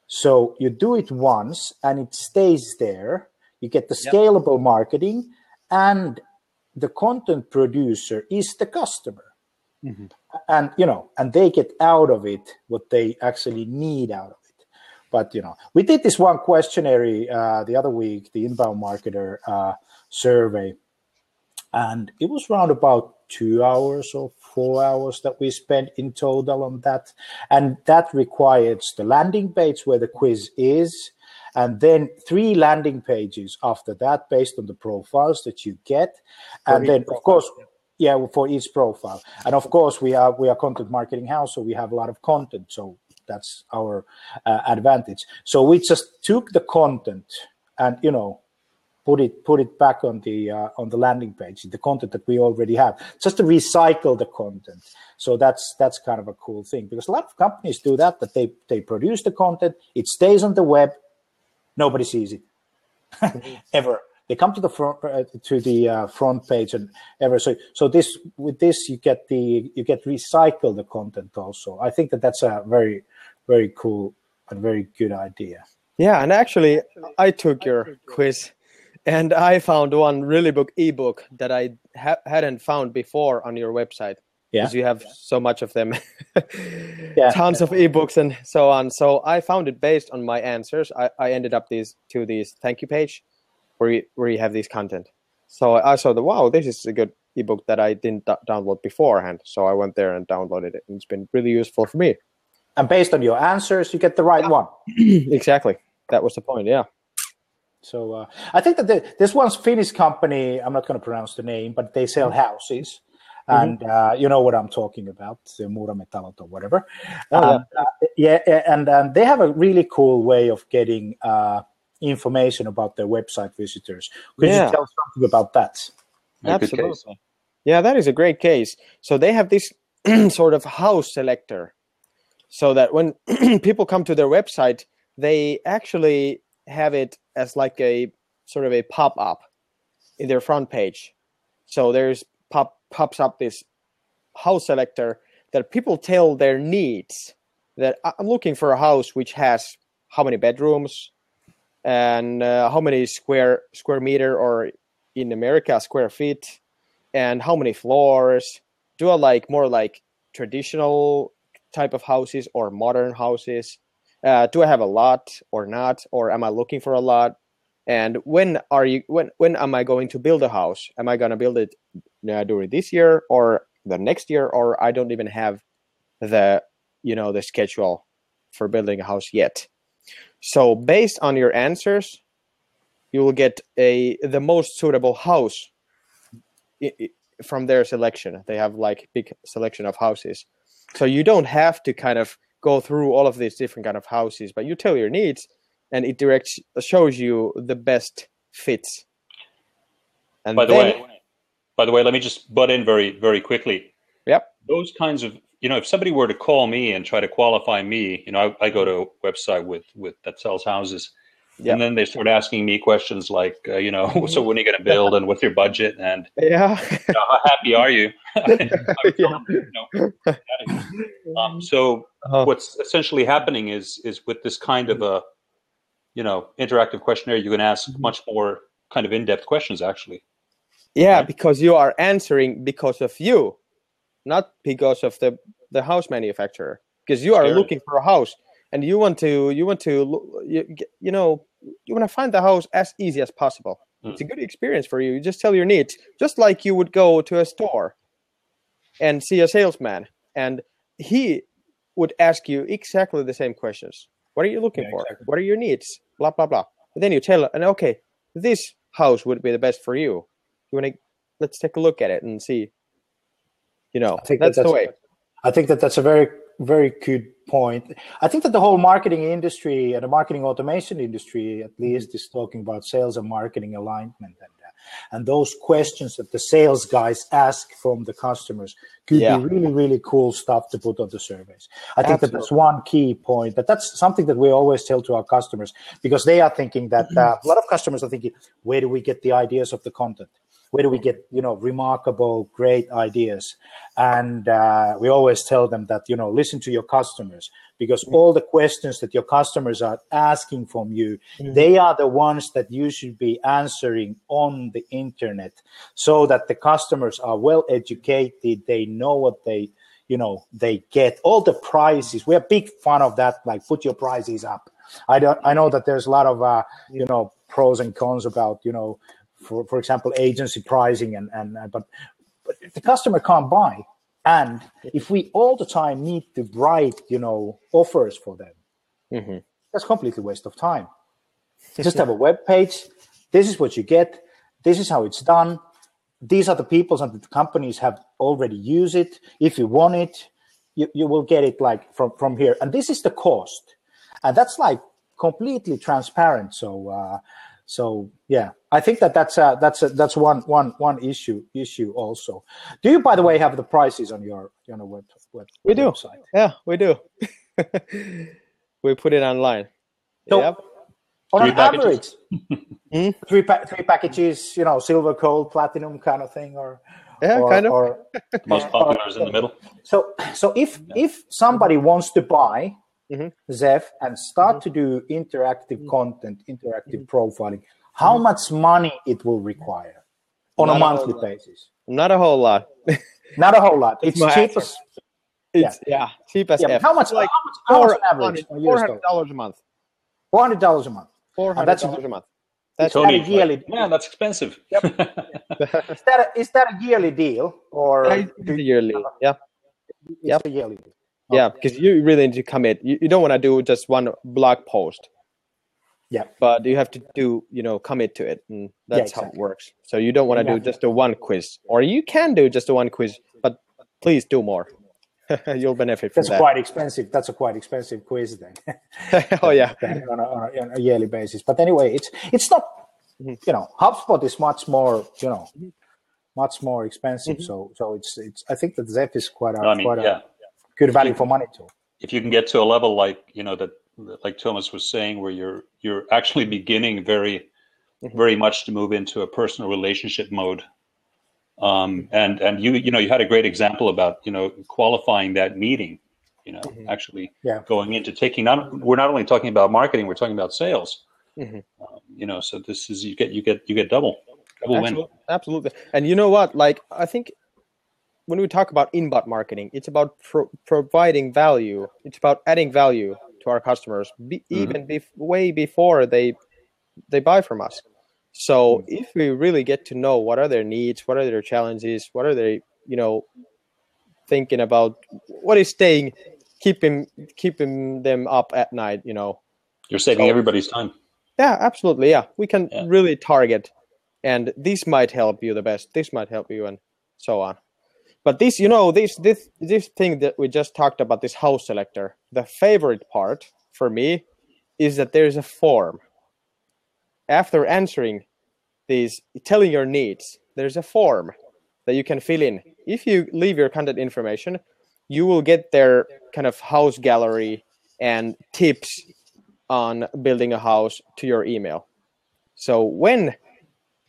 so you do it once and it stays there, you get the Yep. scalable marketing, and the content producer is the customer. And you know, and they get out of it what they actually need out of it. But you know, we did this one questionnaire uh, the other week, the inbound marketer uh, survey, and it was around about two hours or four hours that we spent in total on that and that requires the landing page where the quiz is and then three landing pages after that based on the profiles that you get. And then of course yeah for each profile. And of course we are we are content marketing house so we have a lot of content. So that's our uh, advantage. So we just took the content and you know put it put it back on the uh, on the landing page the content that we already have just to recycle the content. So that's that's kind of a cool thing because a lot of companies do that that they they produce the content it stays on the web nobody sees it. Ever. They come to the front uh, to the uh, front page and ever. So so this with this you get the you get recycle the content also. I think that that's a very very cool and very good idea. Yeah, and actually, I took your quiz, and I found one really book ebook that I ha- hadn't found before on your website. Yeah. because you have so much of them, Yeah. tons of ebooks and so on. So I found it based on my answers. I, I ended up these to these thank you page, where you, where you have this content. So I saw the wow, this is a good ebook that I didn't d- download beforehand. So I went there and downloaded it, and it's been really useful for me. and based on your answers you get the right one exactly, that was the point. Yeah. So uh, I think that the, this one's Finnish company. I'm not going to pronounce the name, but they sell houses, and uh, you know what I'm talking about, the Murametalot or whatever. Oh, Um, uh, yeah, and and they have a really cool way of getting uh, information about their website visitors. Could Yeah. you tell something about that? Yeah, good case. Absolutely. Yeah, that is a great case. So they have this sort of house selector, so that when people come to their website, they actually have it as like a sort of a pop up in their front page. So there's pop pops up this house selector that people tell their needs. That I'm looking for a house which has how many bedrooms and uh, how many square square meter or in America square feet and how many floors. Do I like more like traditional type of houses or modern houses? Uh, do I have a lot or not, or am I looking for a lot? And when are you? When when am I going to build a house? Am I going to build it uh, during this year or the next year, or I don't even have the you know the schedule for building a house yet. So based on your answers, you will get a the most suitable house from their selection. They have like big selection of houses, so you don't have to kind of go through all of these different kind of houses, but you tell your needs, and it directs shows you the best fits. And By the then- way, by the way, let me just butt in very, very quickly. Yep. Those kinds of, you know, if somebody were to call me and try to qualify me, you know, I, I go to a website with with that sells houses, Yep. and then they start asking me questions like, uh, you know, so when are you going to build and what's your budget and yeah, you know, how happy are you? I would tell Yeah. you know, "Get out of here." um, so Uh-huh. what's essentially happening is is with this kind of a, you know, interactive questionnaire, you can ask Mm-hmm. much more kind of in-depth questions actually. Yeah, Right? because you are answering because of you, not because of the the house manufacturer. Because you are Sure. looking for a house, and you want to you want to you, you know you want to find the house as easy as possible. Hmm. It's a good experience for you. You just tell your needs, just like you would go to a store and see a salesman, and he would ask you exactly the same questions. What are you looking Yeah, for? exactly. What are your needs? Blah blah blah. And then you tell, and okay, this house would be the best for you. You want to let's take a look at it and see. You know, I think that's, that the way. I think that that's a very very good point. I think that the whole marketing industry and the marketing automation industry, at least, is talking about sales and marketing alignment and uh, and those questions that the sales guys ask from the customers could Yeah. be really really cool stuff to put on the surveys. I think that that's one key point. But that's something that we always tell to our customers because they are thinking that uh, a lot of customers are thinking, where do we get the ideas of the content? Where do we get you know remarkable great ideas? And uh, we always tell them that you know listen to your customers because all the questions that your customers are asking from you they are the ones that you should be answering on the internet so that the customers are well educated they know what they you know they get. All the prices we're big fan of that like put your prices up. I don't i know that there's a lot of uh, you know pros and cons about you know for for example agency pricing and and uh, but but if the customer can't buy and if we all the time need to write you know offers for them Mhm. that's completely waste of time. Just have a web page. This is what you get. This is how it's done. These are the people and the companies have already used it. If you want it you, you will get it like from from here. And this is the cost. And that's like completely transparent. So uh so yeah i think that that's uh that's a, that's one one one issue issue also do you by the way have the prices on your on your web, web We do. website Yeah, we do. we put it online. So- yep. on Three an packages? average Hmm? three pa- three packages you know silver gold platinum kind of thing or Yeah, or, kind of. or Most popular is in the middle. so so if if somebody wants to buy Mhm. Zef and start mm-hmm. to do interactive mm-hmm. content interactive mm-hmm. profiling how much money it will require on Not a a monthly whole lot. basis Not a whole lot. not a whole lot it's my cheap as It's yeah, cheap as yeah, F. how much Like how much, how four much on average on US hundred dollars a month. four hundred dollars a month Four hundred that's a- dollars a month. That's Tony, that a yearly- yeah, that's expensive. is that a, is that a yearly deal or it's a yearly. Yeah, it's Yep. a yearly deal yeah, because you really need to commit. You, you don't want to do just one blog post. Yeah. But you have to do, you know, commit to it, and that's how it works. So you don't want to do just the one quiz, or you can do just the one quiz, but please do more. You'll benefit from that's that. quite expensive that's a quite expensive quiz then oh yeah, on a, on, a, on a yearly basis. But anyway, it's it's not Mhm. you know HubSpot is much more you know much more expensive. Mhm. So so it's it's. I think that Zef is quite a I mean, quite yeah. a good value for money tool. If you can get to a level like you know that, like Thomas was saying, where you're you're actually beginning very, Mhm. very much to move into a personal relationship mode. Um, and and you you know you had a great example about you know qualifying that meeting, you know Mhm. actually Yeah. going into taking not we're not only talking about marketing we're talking about sales. Mhm. Um, you know so this is you get you get you get double double win. Absolutely, absolutely. And you know what? Like, I think when we talk about inbound marketing, it's about pro- providing value. It's about adding value to our customers, be- Mhm. even bef- way before they they buy from us. So if we really get to know what are their needs, what are their challenges, what are they, you know, thinking about, what is staying, keeping keeping them up at night, you know, You're saving So- everybody's time. yeah, absolutely. Yeah, we can Yeah. really target, and this might help you the best. This might help you, and so on. But this, you know, this this this thing that we just talked about, this house selector. The favorite part for me is that there is a form. After answering these, telling your needs, there's a form that you can fill in. If you leave your contact information, you will get their kind of house gallery and tips on building a house to your email. So when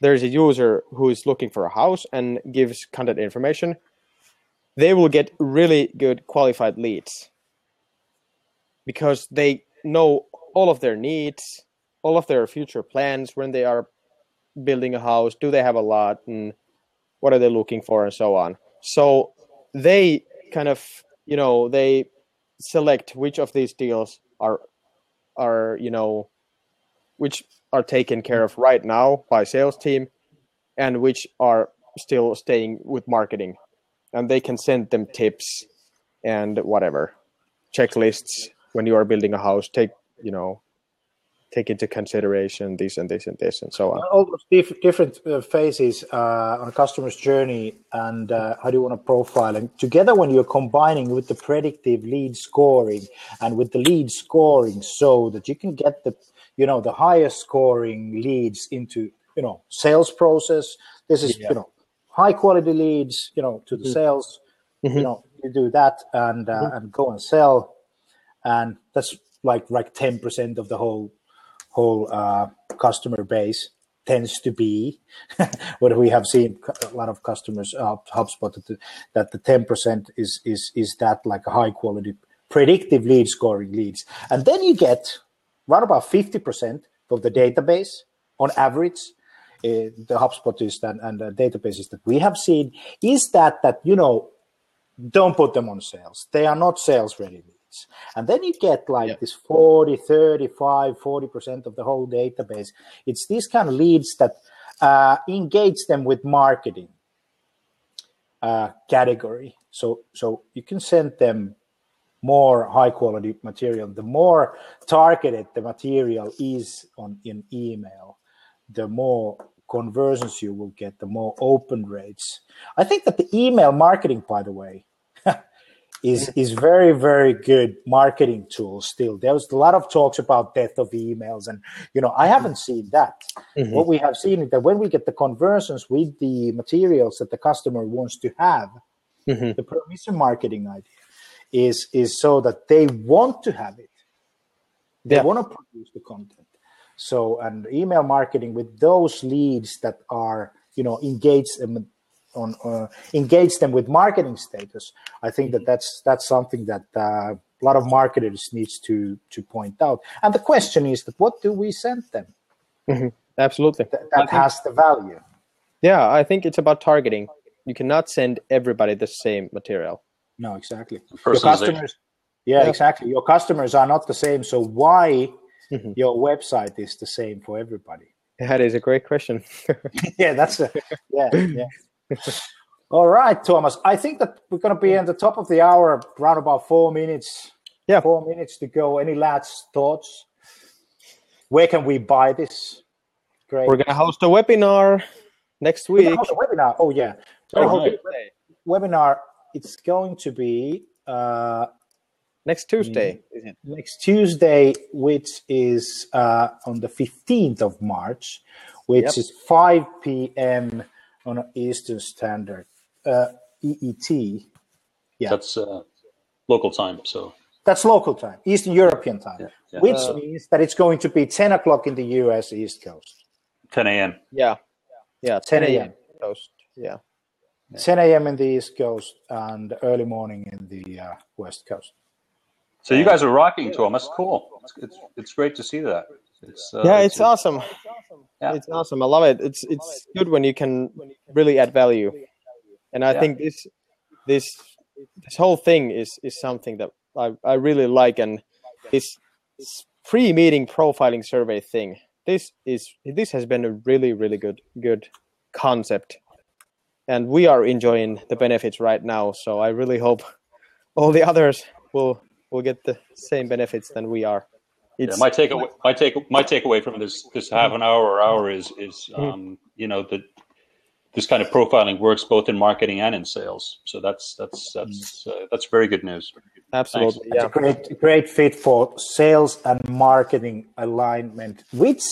there's a user who is looking for a house and gives contact information, they will get really good qualified leads because they know all of their needs, all of their future plans when they are building a house, do they have a lot and what are they looking for and so on. So they kind of, you know, they select which of these deals are are you know which are taken care of right now by sales team and which are still staying with marketing and they can send them tips and whatever. Checklists when you are building a house take you know take into consideration this and this and this and so on. All those diff- different uh, phases uh, on a customer's journey and uh, how do you want to profile and together when you're combining with the predictive lead scoring and with the lead scoring so that you can get the you know the highest scoring leads into you know sales process. This is Yeah. you know high quality leads you know to the Mhm. sales Mhm. you know you do that and uh, and go and sell and that's like like 10% of the whole whole uh, customer base tends to be what we have seen a lot of customers uh, HubSpot that the, that the 10% is is is that like a high quality predictive lead scoring leads and then you get around about 50% of the database on average uh, the HubSpot is that and the databases that we have seen is that that you know don't put them on sales. They are not sales ready leads. And then you get like Yeah. this 40 35 40% of the whole database. It's these kind of leads that uh, engage them with marketing uh, category. So so you can send them more high quality material. The more targeted the material is on in email the more conversions you will get the more open rates i think that the email marketing by the way is is very very good marketing tool still there was a lot of talks about death of emails and you know i haven't seen that Mhm. what we have seen is that when we get the conversions with the materials that the customer wants to have Mhm. the permission marketing idea is is so that they want to have it they Yeah. want to produce the content so and email marketing with those leads that are you know engage them on uh, engage them with marketing status i think that that's that's something that uh, a lot of marketers needs to to point out. And the question is that what do we send them? Absolutely. That, that has the value. Yeah i think it's about targeting. You cannot send everybody the same material. No exactly. Your Personalization. customers yeah, Yeah. exactly. Your customers are not the same so why Mhm. your website is the same for everybody. That is a great question. Yeah that's a yeah yeah. All right thomas i think that we're going to be at the top of the hour around about four minutes. Yeah. four minutes to go. Any last thoughts? Where can we buy this? Great. We're gonna host a webinar next We're week. host a webinar. Oh yeah. Oh, webinar. It's going to be uh next tuesday is it next Tuesday, which is uh, on the 15th of March, which Yep. is 5 p.m. on an Eastern Standard uh, EET. Yeah. That's uh, local time. So That's local time, Eastern European time, yeah, yeah. which Uh, means that it's going to be 10 o'clock in the US East Coast, 10 a.m. Yeah, yeah, 10 a.m. Coast. Yeah, 10 a.m. in the East Coast, and early morning in the uh, West Coast. So you guys are rocking, Thomas. Cool. It's, it's, it's great to see that. It's, uh, yeah, it's awesome. Yeah. It's awesome. I love it. It's it's good when you can really add value, and I Yeah. think this this this whole thing is is something that I I really like, and this pre-meeting profiling survey thing. This is this has been a really really good good concept, and we are enjoying the benefits right now. So I really hope all the others will will get the same benefits than we are. Yeah, my takeaway, my take, my takeaway from this this half an hour or hour is is Mm-hmm. um, you know that this kind of profiling works both in marketing and in sales. So that's that's that's uh, that's very good news. absolutely It's yeah. a great, great fit for sales and marketing alignment, which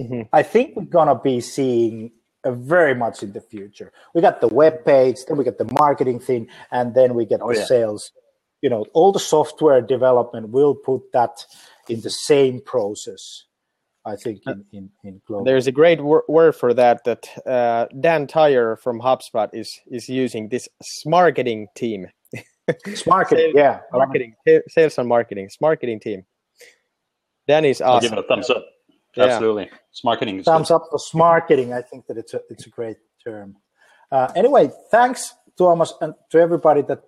Mhm. I think we're gonna be seeing uh, very much in the future. We got the web page, then we got the marketing thing, and then we get Oh, the yeah. sales. You know, all the software development will put that in the same process. I think in in, in global. There's a great wor- word for that that uh, Dan Tyre from HubSpot is is using this marketing team, It's marketing, yeah, marketing sa- sales and marketing, marketing team. Dan is I'll give awesome. it a thumbs up. Yeah. Absolutely, it's marketing. Is thumbs up for marketing. I think that it's a it's a great term. Uh, anyway, thanks Thomas and to everybody that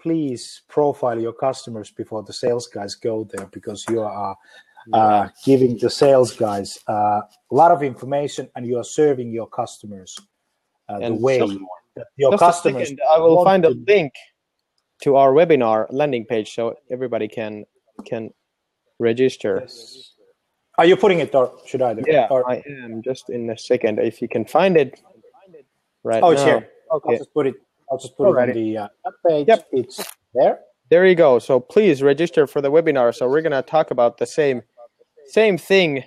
please profile your customers before the sales guys go there because you are uh, giving the sales guys uh, a lot of information and you are serving your customers uh, the way your customers. second, I will find a link to our webinar landing page so everybody can can register. Are you putting it or should I do? it? Yeah, Or, I am just in a second. If you can find it right oh, it's now. here. I'll Okay, just put it. I'll just put it on the uh, page. Yep. It's there. there you go. So please register for the webinar. So we're gonna talk about the same same thing,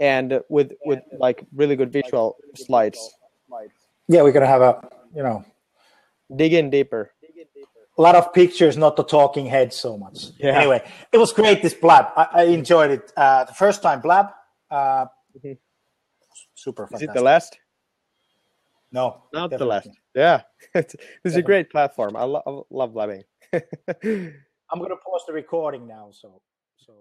and with with like really good visual slides. Yeah, we're gonna have a you know Dig in deeper. a lot of pictures, not the talking head so much. Yeah. Anyway, it was great. This blab, I, I enjoyed it. Uh, the first time blab, uh, Mhm. super Is it the last? No, Not the last. Yeah, it's, it's a great platform. I, lo- I love blabbing. I'm gonna pause the recording now. So, so.